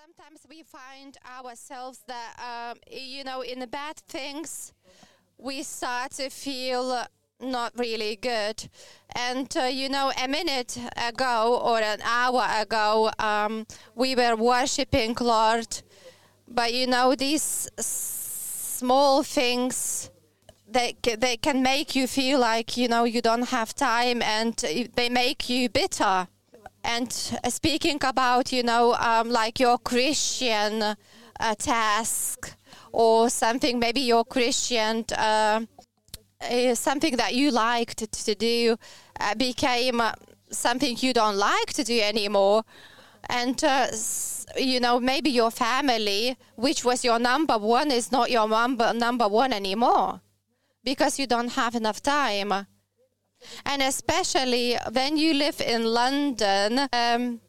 sometimes we find ourselves that, um, you know, in the bad things, we start to feel not really good. And, uh, you know, a minute ago or an hour ago, um, we were worshiping Lord. But, you know, these small things, they, they can make you feel like, you know, you don't have time and they make you bitter and speaking about you know um, like your christian uh, task or something maybe your christian uh, something that you liked to do uh, became something you don't like to do anymore. And uh, you know maybe your family which was your number one is not your number number one anymore. Because you don't have enough time and especially when you live in London, um,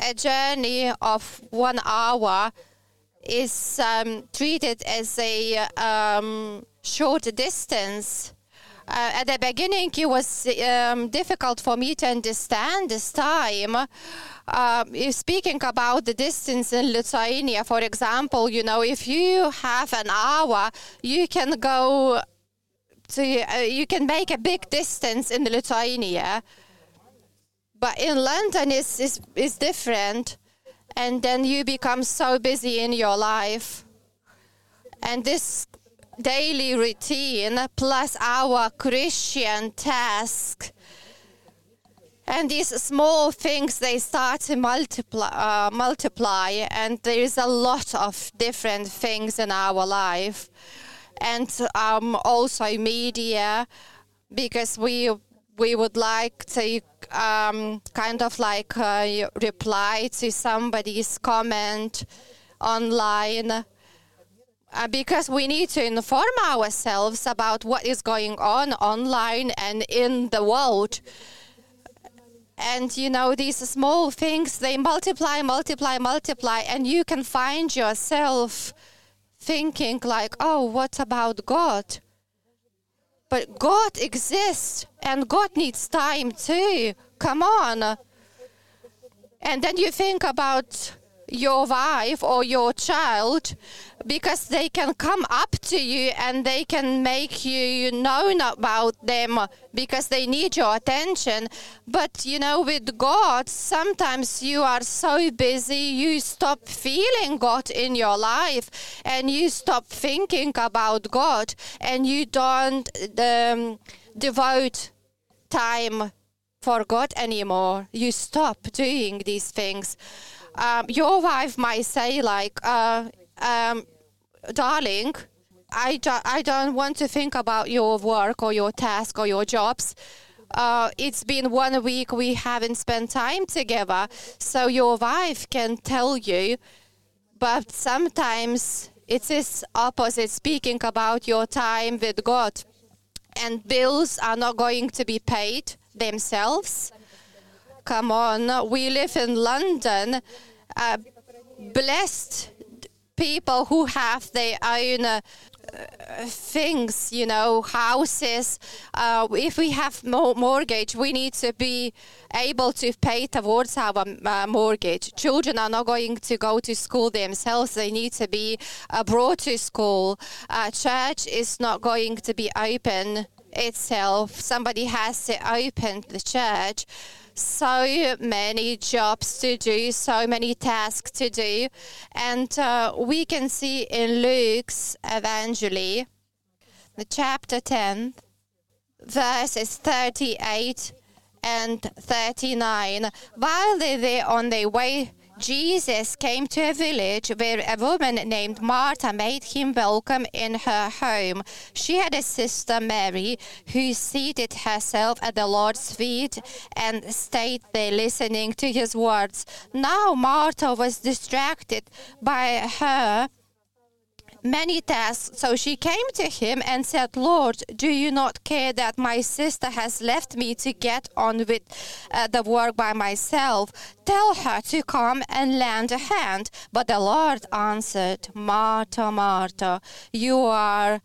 a journey of one hour is um, treated as a um, short distance. Uh, at the beginning, it was um, difficult for me to understand this time. Uh, speaking about the distance in Lithuania, for example, you know, if you have an hour, you can go so uh, you can make a big distance in Lithuania, but in London is is is different, and then you become so busy in your life, and this daily routine plus our Christian task. And these small things they start to multiply, uh, multiply, and there is a lot of different things in our life and um, also media because we we would like to um, kind of like uh, reply to somebody's comment online uh, because we need to inform ourselves about what is going on online and in the world. And you know these small things they multiply multiply multiply and you can find yourself thinking like, oh, what about God? But God exists and God needs time too. Come on. And then you think about your wife or your child because they can come up to you and they can make you known about them because they need your attention. But you know with god sometimes you are so busy you stop feeling god in your life and you stop thinking about god and you don't um, devote time for god anymore. You stop doing these things um, your wife might say like, uh, um, darling, I, do, I don't want to think about your work or your task or your jobs. Uh, it's been one week we haven't spent time together, so your wife can tell you, but sometimes it is opposite speaking about your time with God, and bills are not going to be paid themselves come on. We live in London. Uh, blessed people who have their own uh, things, you know, houses. Uh, if we have mortgage, we need to be able to pay towards our uh, mortgage. Children are not going to go to school themselves; they need to be brought to school. Uh, church is not going to be open itself. Somebody has to open the church so many jobs to do, so many tasks to do. And uh, we can see in Luke's Evangel, the chapter 10, verses 38 and 39. While they were on their way Jesus came to a village where a woman named Martha made him welcome in her home. She had a sister, Mary, who seated herself at the Lord's feet and stayed there listening to his words. Now Martha was distracted by her many tasks. So she came to him and said, Lord, do you not care that my sister has left me to get on with uh, the work by myself? Tell her to come and lend a hand. But the Lord answered, Martha, Martha, you are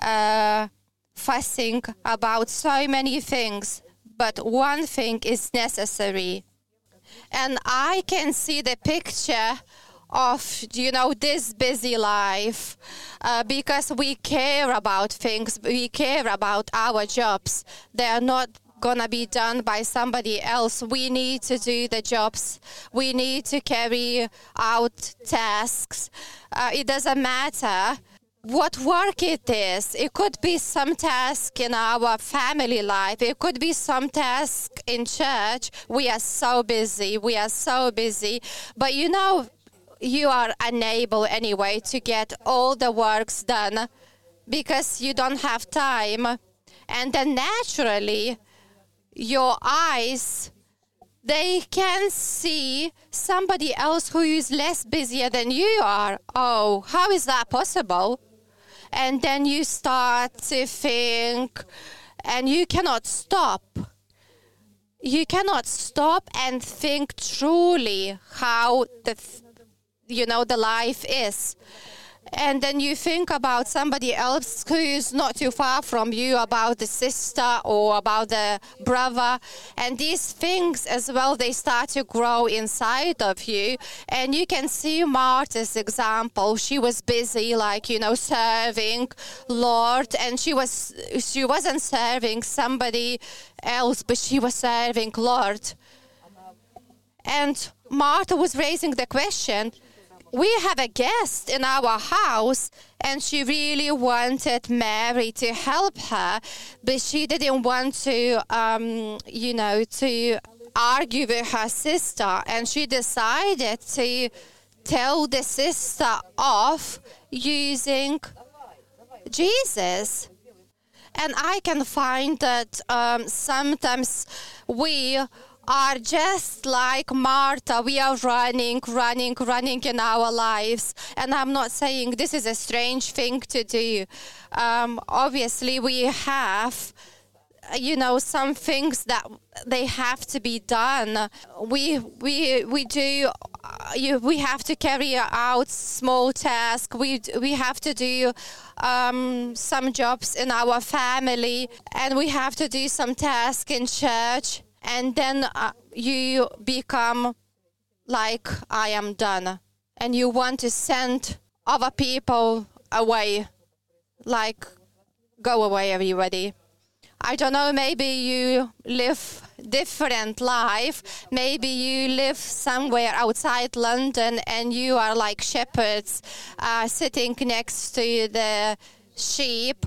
uh, fussing about so many things, but one thing is necessary. And I can see the picture of you know this busy life uh, because we care about things we care about our jobs they are not gonna be done by somebody else we need to do the jobs we need to carry out tasks uh, it doesn't matter what work it is. It could be some task in our family life. It could be some task in church. We are so busy. We are so busy. But you know, you are unable anyway to get all the works done because you don't have time. And then naturally, your eyes they can see somebody else who is less busier than you are. Oh, how is that possible? and then you start to think and you cannot stop you cannot stop and think truly how the you know the life is. And then you think about somebody else who is not too far from you about the sister or about the brother. And these things as well they start to grow inside of you. And you can see martha's example. She was busy like you know serving lord. And she was she wasn't serving somebody else but she was serving lord. And martha was raising the question we have a guest in our house and she really wanted Mary to help her, but she didn't want to, um, you know, to argue with her sister. And she decided to tell the sister off using Jesus. And I can find that um, sometimes we are just like Martha. We are running, running, running in our lives. And I'm not saying this is a strange thing to do. Um, obviously, we have you know some things that they have to be done we we we do uh, you, we have to carry out small tasks we we have to do um, some jobs in our family and we have to do some tasks in church and then uh, you become like I am done, and you want to send other people away, like go away, everybody. I don't know. Maybe you live different life. Maybe you live somewhere outside London, and you are like shepherds, uh, sitting next to the sheep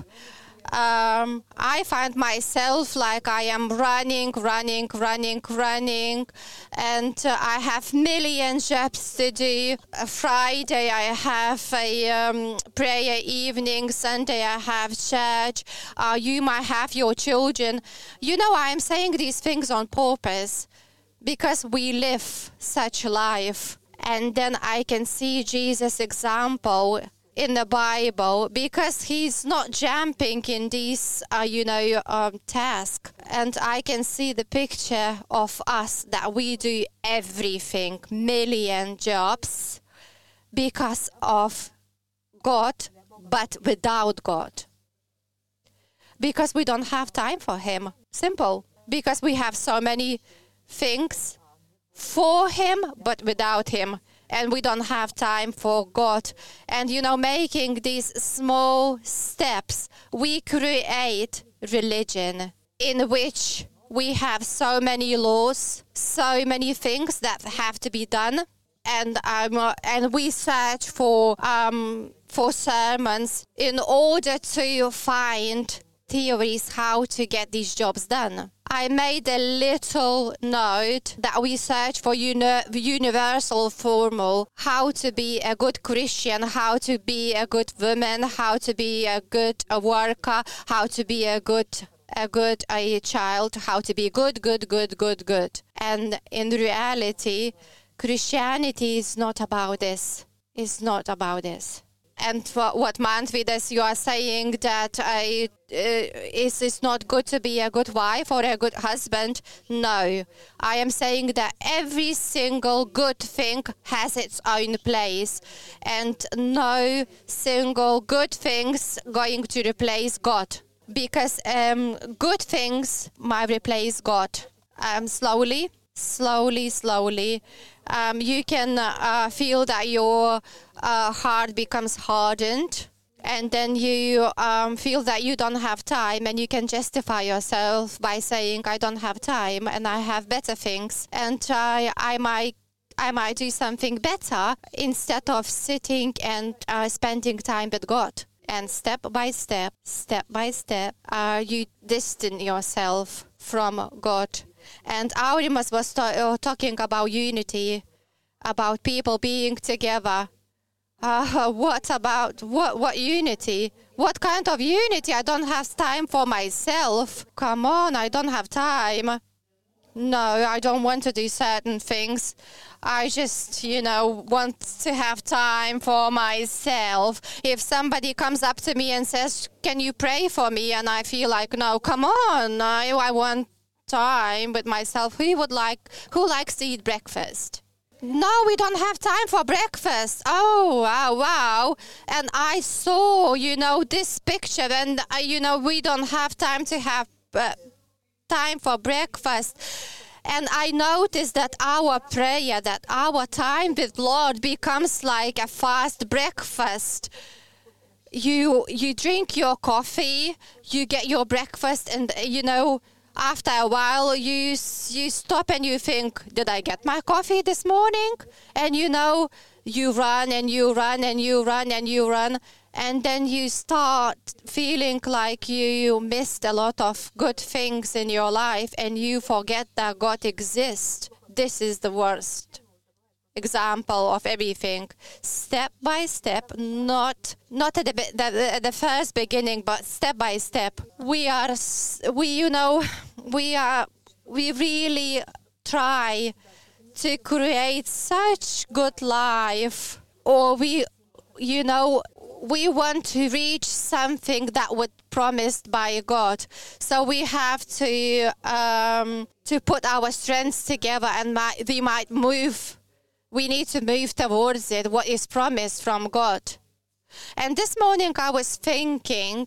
um, I find myself like I am running, running, running, running, and uh, I have million jobs to do. Friday I have a um, prayer evening. Sunday I have church. Uh, you might have your children. You know, I am saying these things on purpose because we live such life. And then I can see Jesus' example in the Bible because he's not jumping in these, uh, you know, um, tasks. And I can see the picture of us that we do everything, million jobs, because of God, but without God. Because we don't have time for Him. Simple. Because we have so many things for Him, but without Him and we don't have time for God. And you know, making these small steps, we create religion in which we have so many laws, so many things that have to be done, and um, and we search for um, for sermons in order to find theories how to get these jobs done. I made a little note that we search for uni- universal formal how to be a good Christian, how to be a good woman, how to be a good a worker, how to be a good a good a child, how to be good, good, good, good, good. And in reality, Christianity is not about this. It's not about this and what Mantvydas, you are saying that I, uh, is it not good to be a good wife or a good husband? No, I am saying that every single good thing has its own place, and no single good things going to replace God, because um, good things might replace God. Um, slowly, slowly, slowly, um, you can uh, feel that your uh, heart becomes hardened. And then you um, feel that you don't have time, and you can justify yourself by saying, I don't have time and I have better things, and I, I might I might do something better instead of sitting and uh, spending time with God. And step by step, step by step, uh, you distance yourself from God. And Aurimas was uh, talking about unity, about people being together. Uh, what about what what unity? What kind of unity? I don't have time for myself. Come on, I don't have time. No, I don't want to do certain things. I just, you know, want to have time for myself. If somebody comes up to me and says, Can you pray for me? And I feel like, No, come on, I, I want time with myself. Who would like, who likes to eat breakfast? No, we don't have time for breakfast. Oh, wow, wow. And I saw, you know, this picture, and, uh, you know, we don't have time to have uh, time for breakfast. And I noticed that our prayer, that our time with Lord becomes like a fast breakfast. You you drink your coffee, you get your breakfast, and you know after a while you you stop and you think, did I get my coffee this morning? And you know you run and you run and you run and you run and then you start feeling like you missed a lot of good things in your life and you forget that God exists. This is the worst example of everything step by step not not at the, the, the first beginning but step by step we are we you know we are we really try to create such good life or we you know we want to reach something that was promised by God. So we have to um, to put our strengths together, and might, we might move. We need to move towards it. What is promised from God. And this morning I was thinking,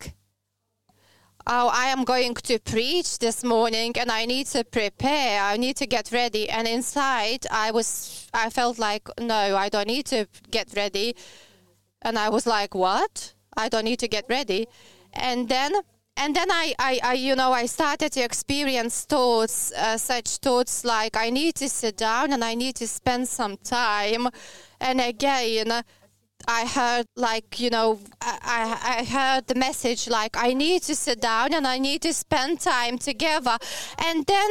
oh, I am going to preach this morning, and I need to prepare. I need to get ready. And inside, I was, I felt like, no, I don't need to get ready and I was like, what? I don't need to get ready. And then and then I, I, I, you know, I started to experience thoughts, uh, such thoughts like I need to sit down and I need to spend some time. And again, I heard like, you know, I, I heard the message like I need to sit down and I need to spend time together. And then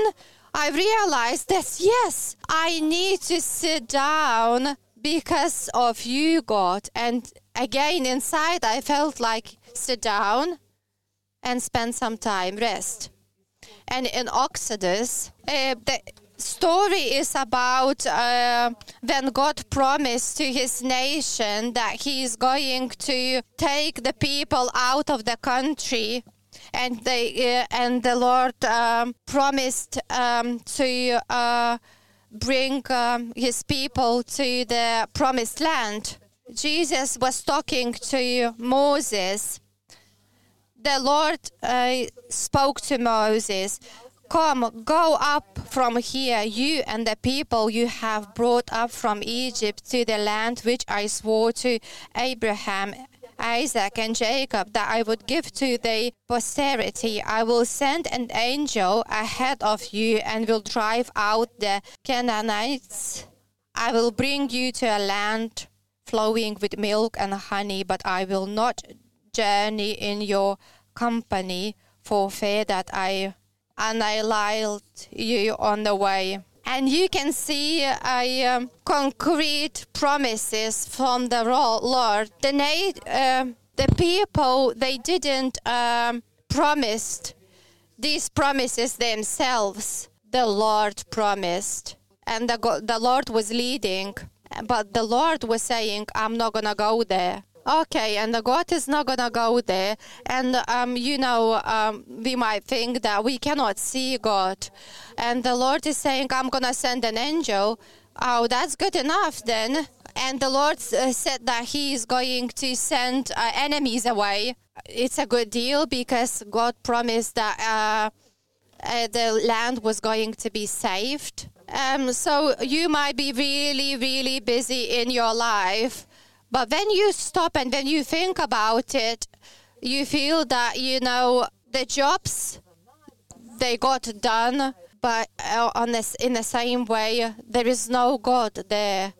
I realized that yes, I need to sit down because of you, God. And again, inside, I felt like sit down and spend some time, rest. And in Exodus, uh, the story is about uh, when God promised to his nation that he is going to take the people out of the country and they uh, and the Lord um, promised um, to uh, bring um, his people to the promised land. Jesus was talking to Moses. The Lord uh, spoke to Moses, Come, go up from here, you and the people you have brought up from Egypt to the land which I swore to Abraham Isaac and Jacob that I would give to their posterity. I will send an angel ahead of you and will drive out the Canaanites. I will bring you to a land flowing with milk and honey, but I will not journey in your company for fear that I annihilate you on the way and you can see um, concrete promises from the Lord. The, uh, the people they didn't um, promised these promises themselves. The Lord promised, and the the Lord was leading, but the Lord was saying, "I'm not gonna go there." Okay, and God is not gonna go there, and um, you know, um, we might think that we cannot see God, and the Lord is saying, "I'm gonna send an angel." Oh, that's good enough then. And the Lord uh, said that He is going to send uh, enemies away. It's a good deal because God promised that uh, uh the land was going to be saved Um, so you might be really, really busy in your life, but when you stop and when you think about it, you feel that you know the jobs they got done, but uh, on this in the same way there is no God there.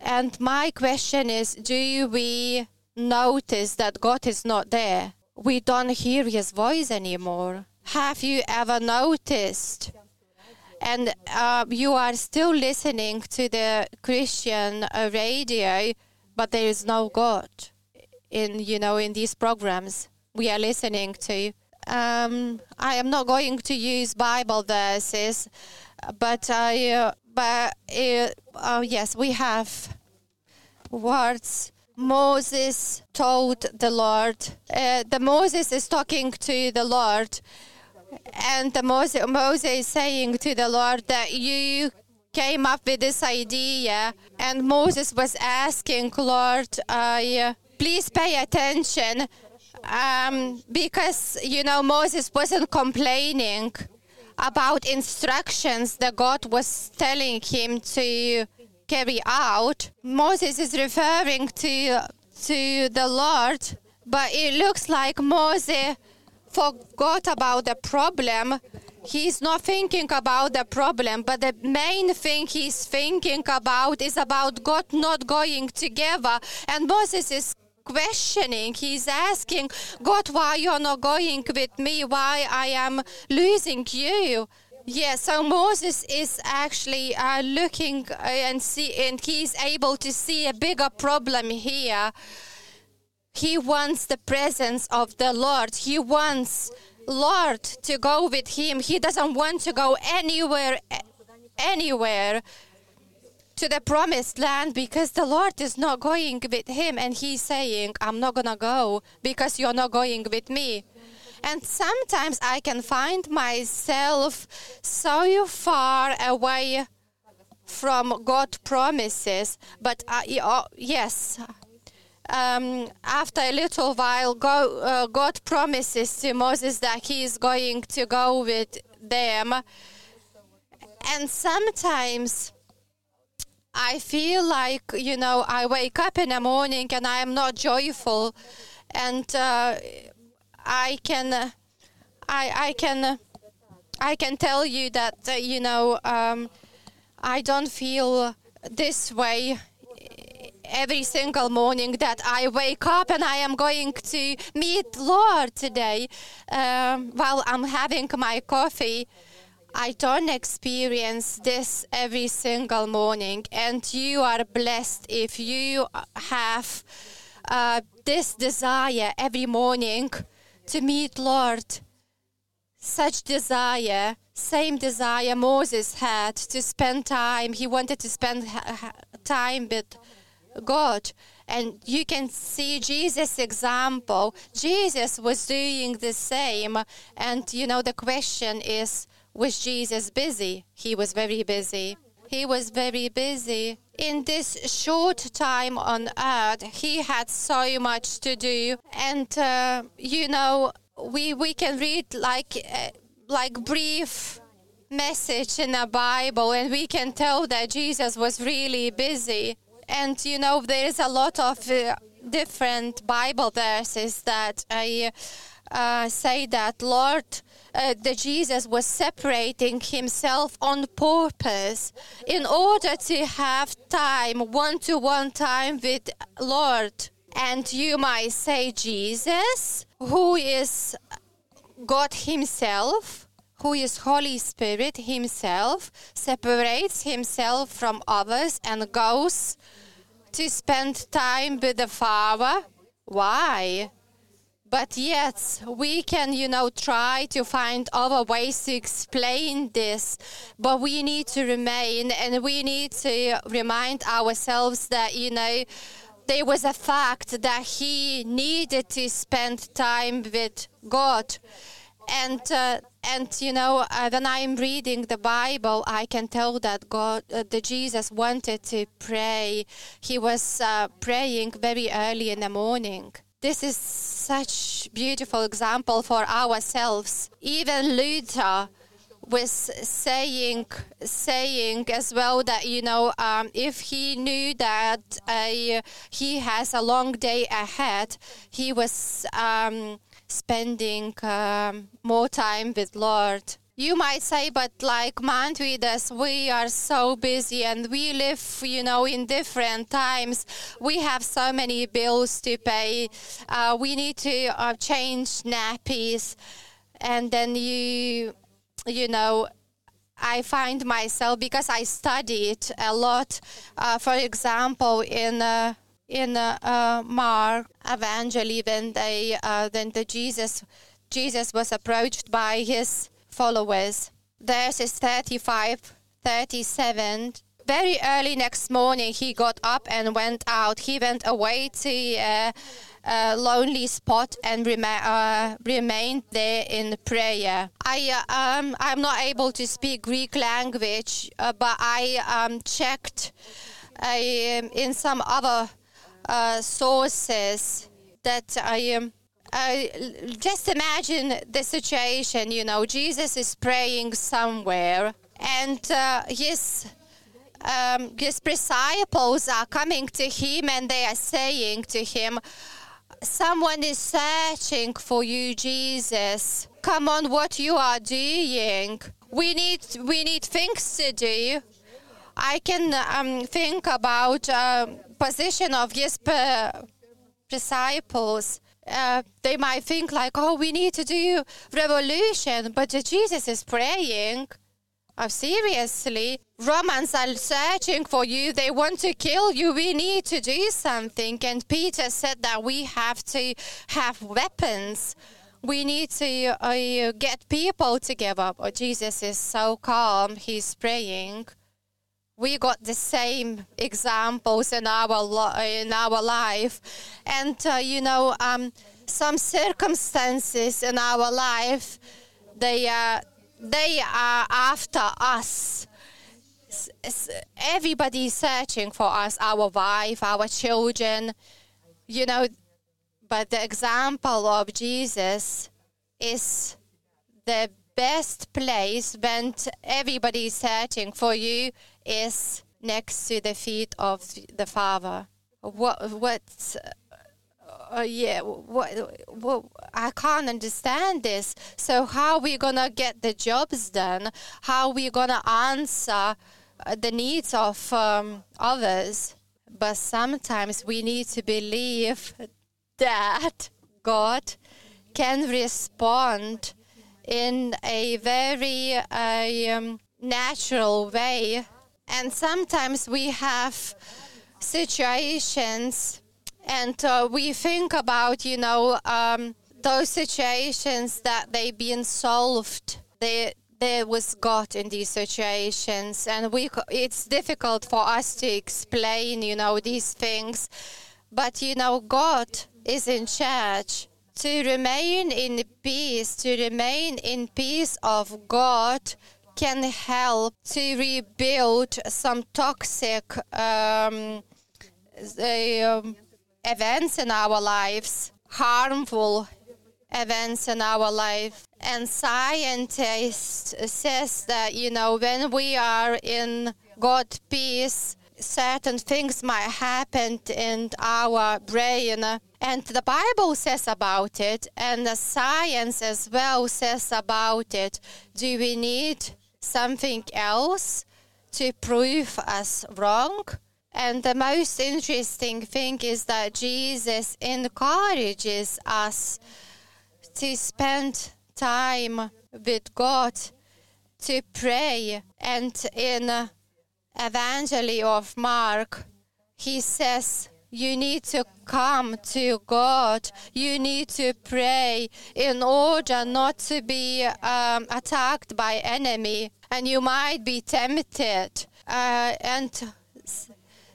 And my question is, do we notice that God is not there? We don't hear His voice anymore. Have you ever noticed? And uh, you are still listening to the Christian uh, radio, but there is no God in you know in these programs we are listening to. Um, I am not going to use Bible verses, but I uh, but uh, oh yes we have words. Moses told the Lord. Uh, the Moses is talking to the Lord, and the Moses, Moses is saying to the Lord that you came up with this idea, and Moses was asking Lord, uh, please pay attention, um, because you know Moses wasn't complaining about instructions that God was telling him to carry out. Moses is referring to to the Lord, but it looks like Moses forgot about the problem. He's not thinking about the problem, but the main thing he's thinking about is about God not going together. And Moses is questioning. He's asking, God, why you're not going with me? Why I am losing you? Yeah, so Moses is actually uh, looking uh, and see, and he's able to see a bigger problem here. He wants the presence of the Lord. He wants Lord to go with him. He doesn't want to go anywhere, anywhere to the promised land because the Lord is not going with him, and he's saying, "I'm not gonna go because you're not going with me." And sometimes I can find myself so far away from God promises, but I, oh, yes, um, after a little while, go, uh, God promises to Moses that he is going to go with them. And sometimes I feel like, you know, I wake up in the morning and I am not joyful. And uh, I can, I, I can, I can tell you that, uh, you know, um, I don't feel this way every single morning that I wake up and I am going to meet Lord today um, while I'm having my coffee. I don't experience this every single morning, and you are blessed if you have uh, this desire every morning to meet Lord. Such desire, same desire Moses had to spend time. He wanted to spend time with God. And you can see Jesus' example. Jesus was doing the same. And, you know, the question is was Jesus busy? He was very busy. He was very busy. In this short time on earth, he had so much to do. And, uh, you know, we, we can read like, uh, like brief message in the Bible, and we can tell that Jesus was really busy. And you know, there is a lot of uh, different Bible verses that I uh, say that Lord, uh, that Jesus was separating himself on purpose in order to have time, one to one time with Lord. And you might say, Jesus, who is God Himself, who is Holy Spirit Himself, separates Himself from others and goes to spend time with the Father. Why? But yet, we can, you know, try to find other ways to explain this. But we need to remain and we need to remind ourselves that, you know, there was a fact that he needed to spend time with God. And uh, and you know uh, when i'm reading the bible i can tell that god uh, jesus wanted to pray. He was uh, praying very early in the morning. This is such beautiful example for ourselves. Even luther was saying saying as well that you know um, if he knew that he has a long day ahead, he was um, spending um, more time with Lord. You might say, but like readers, we are so busy and we live, you know, in different times. We have so many bills to pay. Uh, we need to uh, change nappies, and then you, you know, I find myself because I studied a lot. Uh, for example, in uh, in uh, uh, Mark Evangelion, when they uh, then the Jesus Jesus was approached by his followers. There's is 35, 37. Very early next morning, he got up and went out. He went away to a, a lonely spot and rema- uh, remained there in prayer. I uh, um, I'm not able to speak Greek language, uh, but I um, checked uh, in some other sources that I. Um, uh, just imagine the situation, you know, Jesus is praying somewhere and uh, his um, his disciples are coming to him and they are saying to him, Someone is searching for you, Jesus. Come on, what you are doing. We need we need things to do. I can um, think about uh, position of his disciples uh, they might think like, oh, we need to do revolution, but Jesus is praying. Oh, seriously, Romans are searching for you. They want to kill you. We need to do something. And Peter said that we have to have weapons. We need to uh, get people together. But Jesus is so calm. He's praying we got the same examples in our lo- in our life, and uh, you know, um, some circumstances in our life, they are they are after us. Everybody is searching for us, our wife, our children, you know. But the example of Jesus is the best place when everybody is searching for you is next to the feet of the Father. What what? Uh, yeah, what, what? I can't understand this. So how are we gonna get the jobs done? How are we gonna answer uh, the needs of um, others? But sometimes we need to believe that God can respond in a very uh, um, natural way and sometimes we have situations and uh, we think about, you know, um, those situations that they've been solved. They, there was God in these situations, and we it's difficult for us to explain, you know, these things. But you know, God is in charge. To remain in peace, to remain in peace of God, can help to rebuild some toxic um, um, events in our lives, harmful events in our life. And scientists says that you know when we are in God peace, certain things might happen in our brain. And the Bible says about it, and the science as well says about it. Do we need something else to prove us wrong. And the most interesting thing is that Jesus encourages us to spend time with God, to pray. And in Evangelion of Mark, he says, you need to come to God. You need to pray in order not to be um, attacked by enemy, and you might be tempted. Uh, and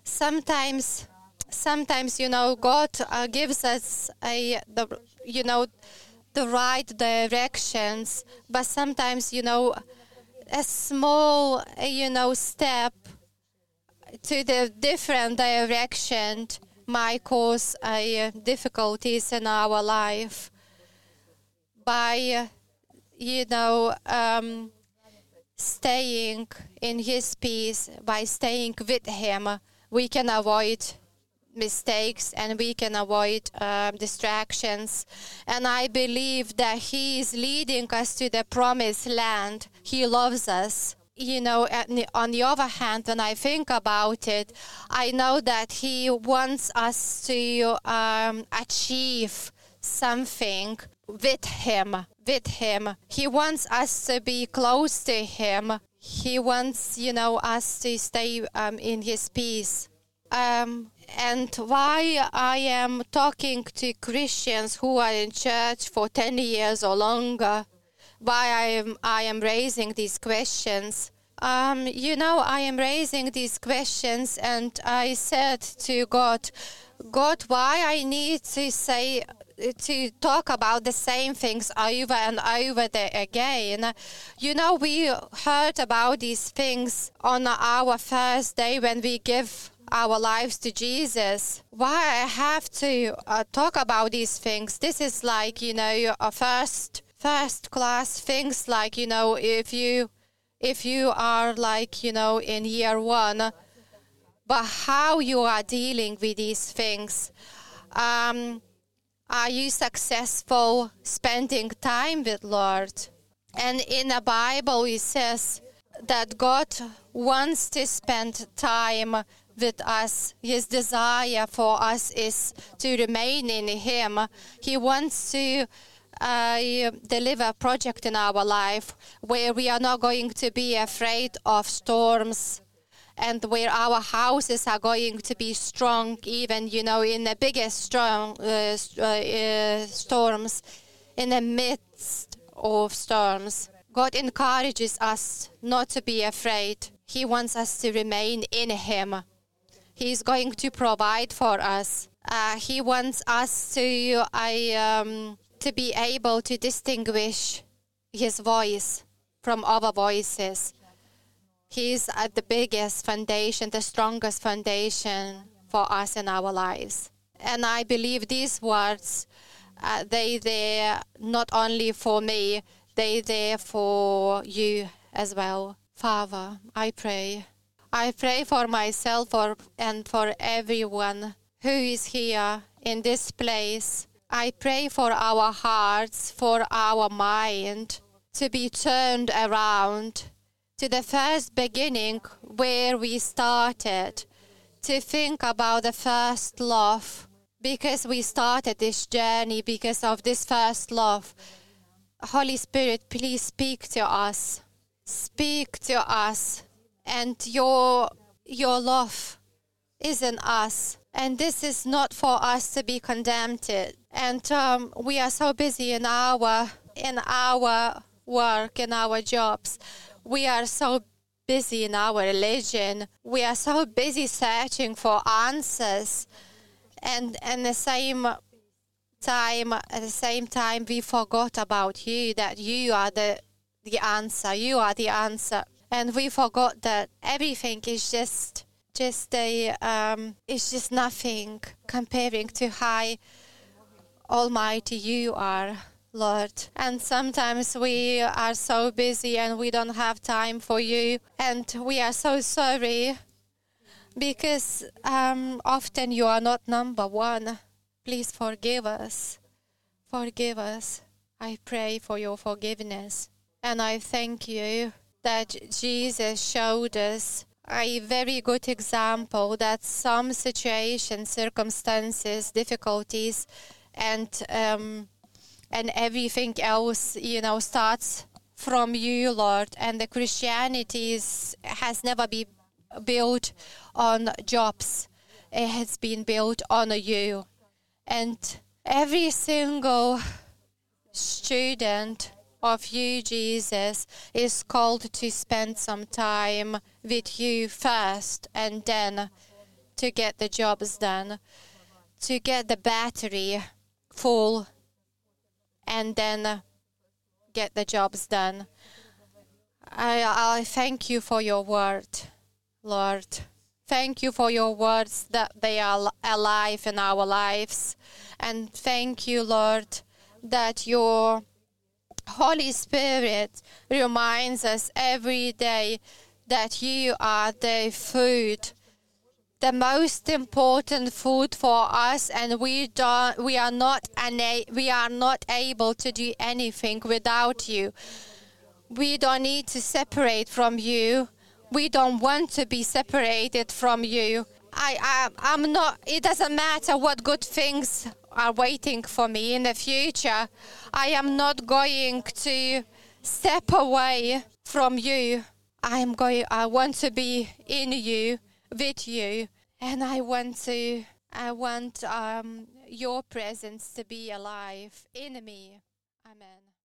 sometimes, sometimes you know, God uh, gives us a the you know the right directions, but sometimes you know a small you know step to the different direction might cause uh, difficulties in our life by, you know, um, staying in His peace, by staying with Him, we can avoid mistakes and we can avoid um, distractions. And I believe that He is leading us to the promised land. He loves us. You know, on the other hand, when I think about it, I know that He wants us to um, achieve something with Him. With Him. He wants us to be close to Him. He wants, you know, us to stay um, in His peace. Um, and why I am talking to Christians who are in church for 10 years or longer, why I am, I am raising these questions. Um, you know, I am raising these questions, and I said to God, God, why I need to say to talk about the same things over and over again. You know, we heard about these things on our first day when we give our lives to Jesus. Why I have to uh, talk about these things? This is like you know a first first class things. Like you know if you if you are like you know in year one, but how you are dealing with these things. Um, are you successful spending time with Lord? And in the Bible, it says that God wants to spend time with us. His desire for us is to remain in Him. He wants to uh, deliver project in our life where we are not going to be afraid of storms and where our houses are going to be strong even you know in the biggest strong uh, uh, storms in the midst of storms. God encourages us not to be afraid. He wants us to remain in him. He's going to provide for us. Uh, he wants us to I um, to be able to distinguish His voice from other voices. He's at the biggest foundation, the strongest foundation for us in our lives. And I believe these words, uh, they there not only for me, they there for you as well. Father, I pray I pray for myself and for everyone who is here in this place. I pray for our hearts, for our mind to be turned around to the first beginning where we started, to think about the first love, because we started this journey because of this first love. Holy Spirit, please speak to us. Speak to us and your your love is in us and this is not for us to be condemned and um, we are so busy in our in our work in our jobs. We are so busy in our religion. We are so busy searching for answers. And and the same time at the same time we forgot about you that you are the the answer. You are the answer. And we forgot that everything is just just a um, it's just nothing comparing to how almighty you are lord. And sometimes we are so busy and we don't have time for you. And we are so sorry because um, often you are not number one. Please forgive us. Forgive us. I pray for your forgiveness. And i thank you that Jesus showed us a very good example that some situations, circumstances, difficulties, and um, and everything else, you know, starts from you, Lord. And the Christianity is, has never been built on jobs; it has been built on you. And every single student of you, Jesus, is called to spend some time with you first and then to get the jobs done, to get the battery full and then uh, get the jobs done. I, I thank you for your word, Lord. Thank you for your words that they are alive in our lives. And thank you, Lord, that your Holy Spirit reminds us every day that you are the food, the most important food for us, and we don't, we are not ana- we are not able to do anything without you. We don't need to separate from you. We don't want to be separated from you. I, I I'm not. It doesn't matter what good things are waiting for me in the future. I am not going to step away from you. I am going. I want to be in you, with you, and I want to. I want um, your presence to be alive in me.